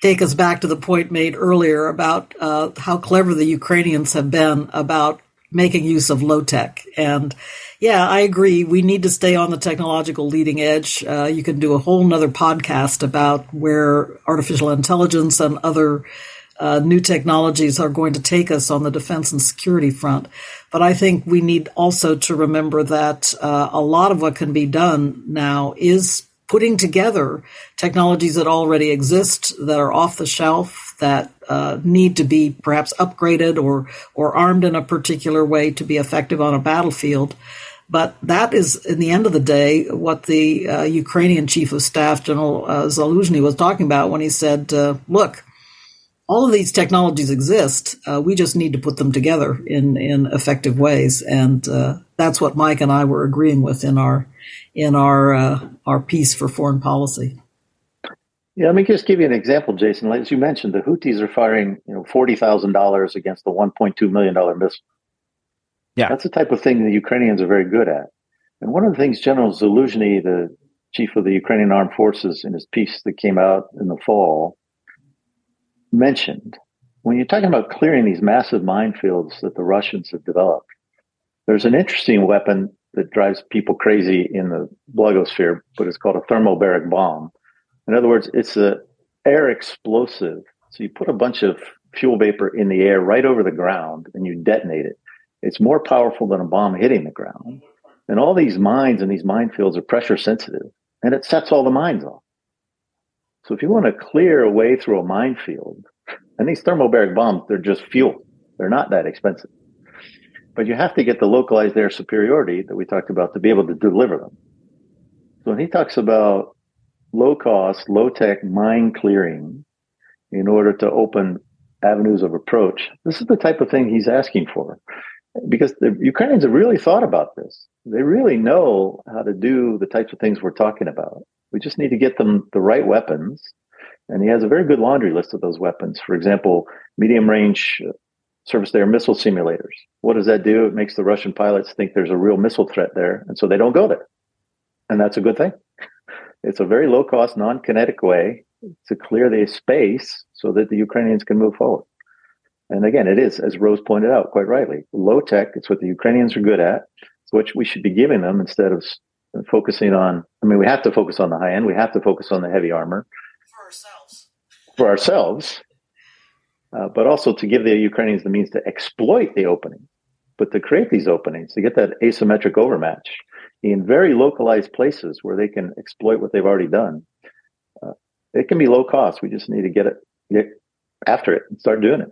take us back to the point made earlier about uh, how clever the Ukrainians have been about making use of low tech. And yeah, I agree. We need to stay on the technological leading edge. Uh, you can do a whole nother podcast about where artificial intelligence and other uh, new technologies are going to take us on the defense and security front. But I think we need also to remember that uh, a lot of what can be done now is putting together technologies that already exist that are off the shelf that uh, need to be perhaps upgraded or or armed in a particular way to be effective on a battlefield. But that is, in the end of the day, what the uh, Ukrainian chief of staff, General uh, Zaluzhny, was talking about when he said, uh, "Look, all of these technologies exist. Uh, we just need to put them together in in effective ways." And uh, that's what Mike and I were agreeing with in our in our uh, our piece for foreign policy. Yeah, let me just give you an example, Jason. As you mentioned, the Houthis are firing, you know, forty thousand dollars against the one point two million dollar missile. Yeah, that's the type of thing the Ukrainians are very good at. And one of the things General Zaluzhny, the chief of the Ukrainian armed forces, in his piece that came out in the fall, mentioned when you're talking about clearing these massive minefields that the Russians have developed, there's an interesting weapon that drives people crazy in the blogosphere, but it's called a thermobaric bomb. In other words, it's a air explosive. So you put a bunch of fuel vapor in the air right over the ground and you detonate it. It's more powerful than a bomb hitting the ground. And all these mines and these minefields are pressure sensitive and it sets all the mines off. So if you want to clear a way through a minefield, and these thermobaric bombs, they're just fuel. They're not that expensive. But you have to get the localized air superiority that we talked about to be able to deliver them. So when he talks about low cost, low tech mine clearing in order to open avenues of approach, this is the type of thing he's asking for. Because the Ukrainians have really thought about this. They really know how to do the types of things we're talking about. We just need to get them the right weapons. And he has a very good laundry list of those weapons. For example, medium range surface to air missile simulators. What does that do? It makes the Russian pilots think there's a real missile threat there, and so they don't go there. And that's a good thing. It's a very low cost, non kinetic way to clear the space so that the Ukrainians can move forward. And again, it is, as Rose pointed out quite rightly, low tech. It's what the Ukrainians are good at. It's what we should be giving them instead of focusing on. I mean, we have to focus on the high end. We have to focus on the heavy armor for ourselves. For ourselves, uh, but also to give the Ukrainians the means to exploit the opening, but to create these openings, to get that asymmetric overmatch in very localized places where they can exploit what they've already done. Uh, it can be low cost. We just need to get it, get after it and start doing it.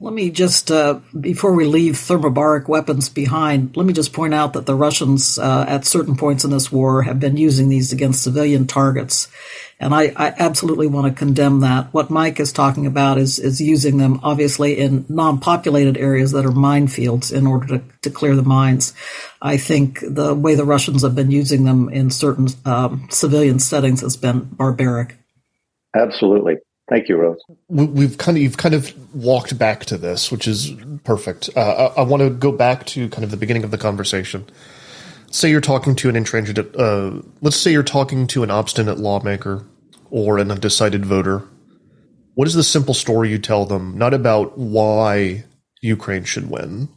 Let me just, uh, before we leave thermobaric weapons behind, let me just point out that the Russians, uh, at certain points in this war, have been using these against civilian targets. And I, I, absolutely want to condemn that. What Mike is talking about is, is using them, obviously, in non populated areas that are minefields in order to, to clear the mines. I think the way the Russians have been using them in certain um, civilian settings has been barbaric. Absolutely. Thank you, Rose. We've kind of you've kind of walked back to this, which is perfect. Uh, I, I, want to go back to kind of the beginning of the conversation. Say you're talking to an intransigent. Uh, let's say you're talking to an obstinate lawmaker or an undecided voter. What is the simple story you tell them? Not about why Ukraine should win,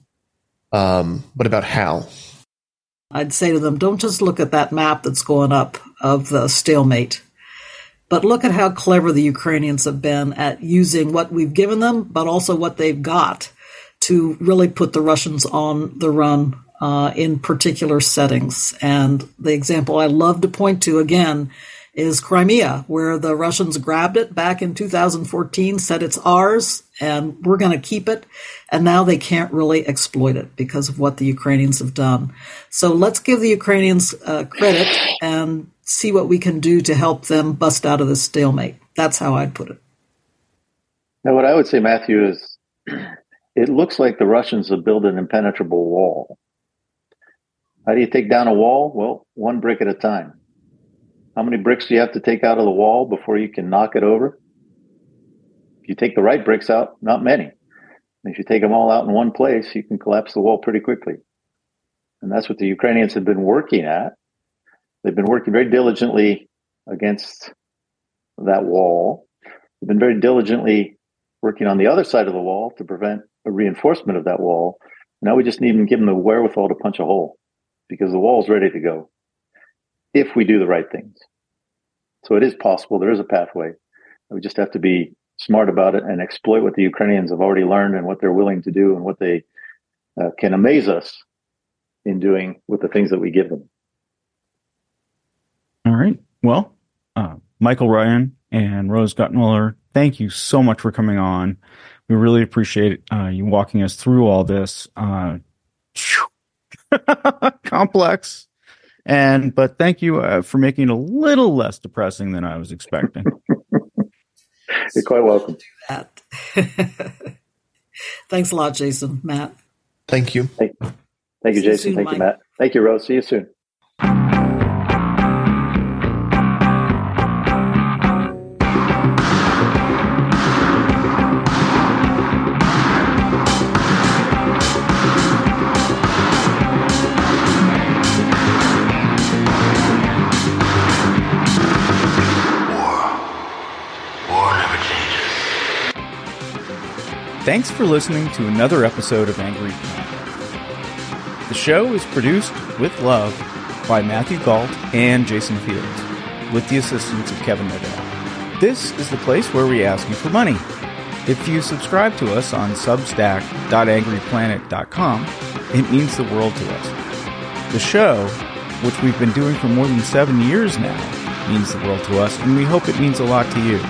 um, but about how. I'd say to them, don't just look at that map that's going up of the stalemate, but look at how clever the Ukrainians have been at using what we've given them, but also what they've got to really put the Russians on the run uh, in particular settings. And the example I love to point to again is Crimea, where the Russians grabbed it back in 2014, said it's ours and we're going to keep it. And now they can't really exploit it because of what the Ukrainians have done. So let's give the Ukrainians uh, credit and see what we can do to help them bust out of the stalemate. That's how I'd put it. Now, what I would say, Matthew, is it looks like the Russians have built an impenetrable wall. How do you take down a wall? Well, one brick at a time. How many bricks do you have to take out of the wall before you can knock it over? If you take the right bricks out, not many. if you take them all out in one place, you can collapse the wall pretty quickly. And that's what the Ukrainians have been working at. They've been working very diligently against that wall. They've been very diligently working on the other side of the wall to prevent a reinforcement of that wall. Now we just need to give them the wherewithal to punch a hole because the wall's ready to go if we do the right things. So it is possible. There is a pathway. We just have to be smart about it and exploit what the Ukrainians have already learned and what they're willing to do and what they uh, can amaze us in doing with the things that we give them. All right. Well, uh, Michael Ryan and Rose Gottemoeller, thank you so much for coming on. We really appreciate uh, you walking us through all this. Uh, complex. And but thank you uh, for making it a little less depressing than I was expecting. You're quite welcome. Thanks a lot, Jason, Matt. Thank you. Thank, thank you, Jason. Soon, thank Mike. you, Matt. Thank you, Rose. See you soon. Thanks for listening to another episode of Angry Planet. The show is produced with love by Matthew Gault and Jason Fields, with the assistance of Kevin Nadell. This is the place where we ask you for money. If you subscribe to us on substack.angryplanet.com, it means the world to us. The show, which we've been doing for more than seven years now, means the world to us, and we hope it means a lot to you.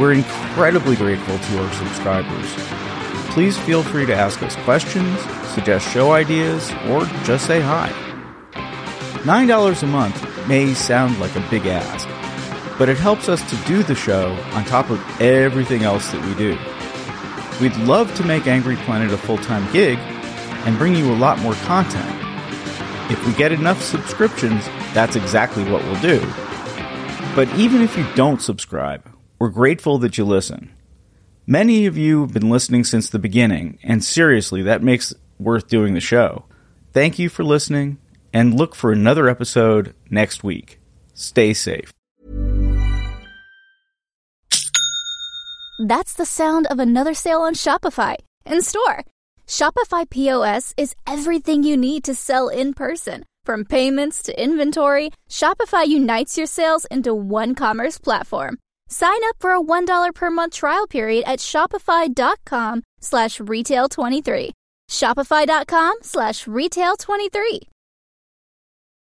We're incredibly grateful to our subscribers. Please feel free to ask us questions, suggest show ideas, or just say hi. $9 a month may sound like a big ask, but it helps us to do the show on top of everything else that we do. We'd love to make Angry Planet a full time gig and bring you a lot more content. If we get enough subscriptions, that's exactly what we'll do. But even if you don't subscribe, we're grateful that you listen. Many of you have been listening since the beginning, and seriously, that makes worth doing the show. Thank you for listening, and look for another episode next week. Stay safe. That's the sound of another sale on Shopify in store. Shopify POS is everything you need to sell in person. From payments to inventory, Shopify unites your sales into one commerce platform Sign up for a $1 per month trial period at shopify.com slash retail23. Shopify.com slash retail23.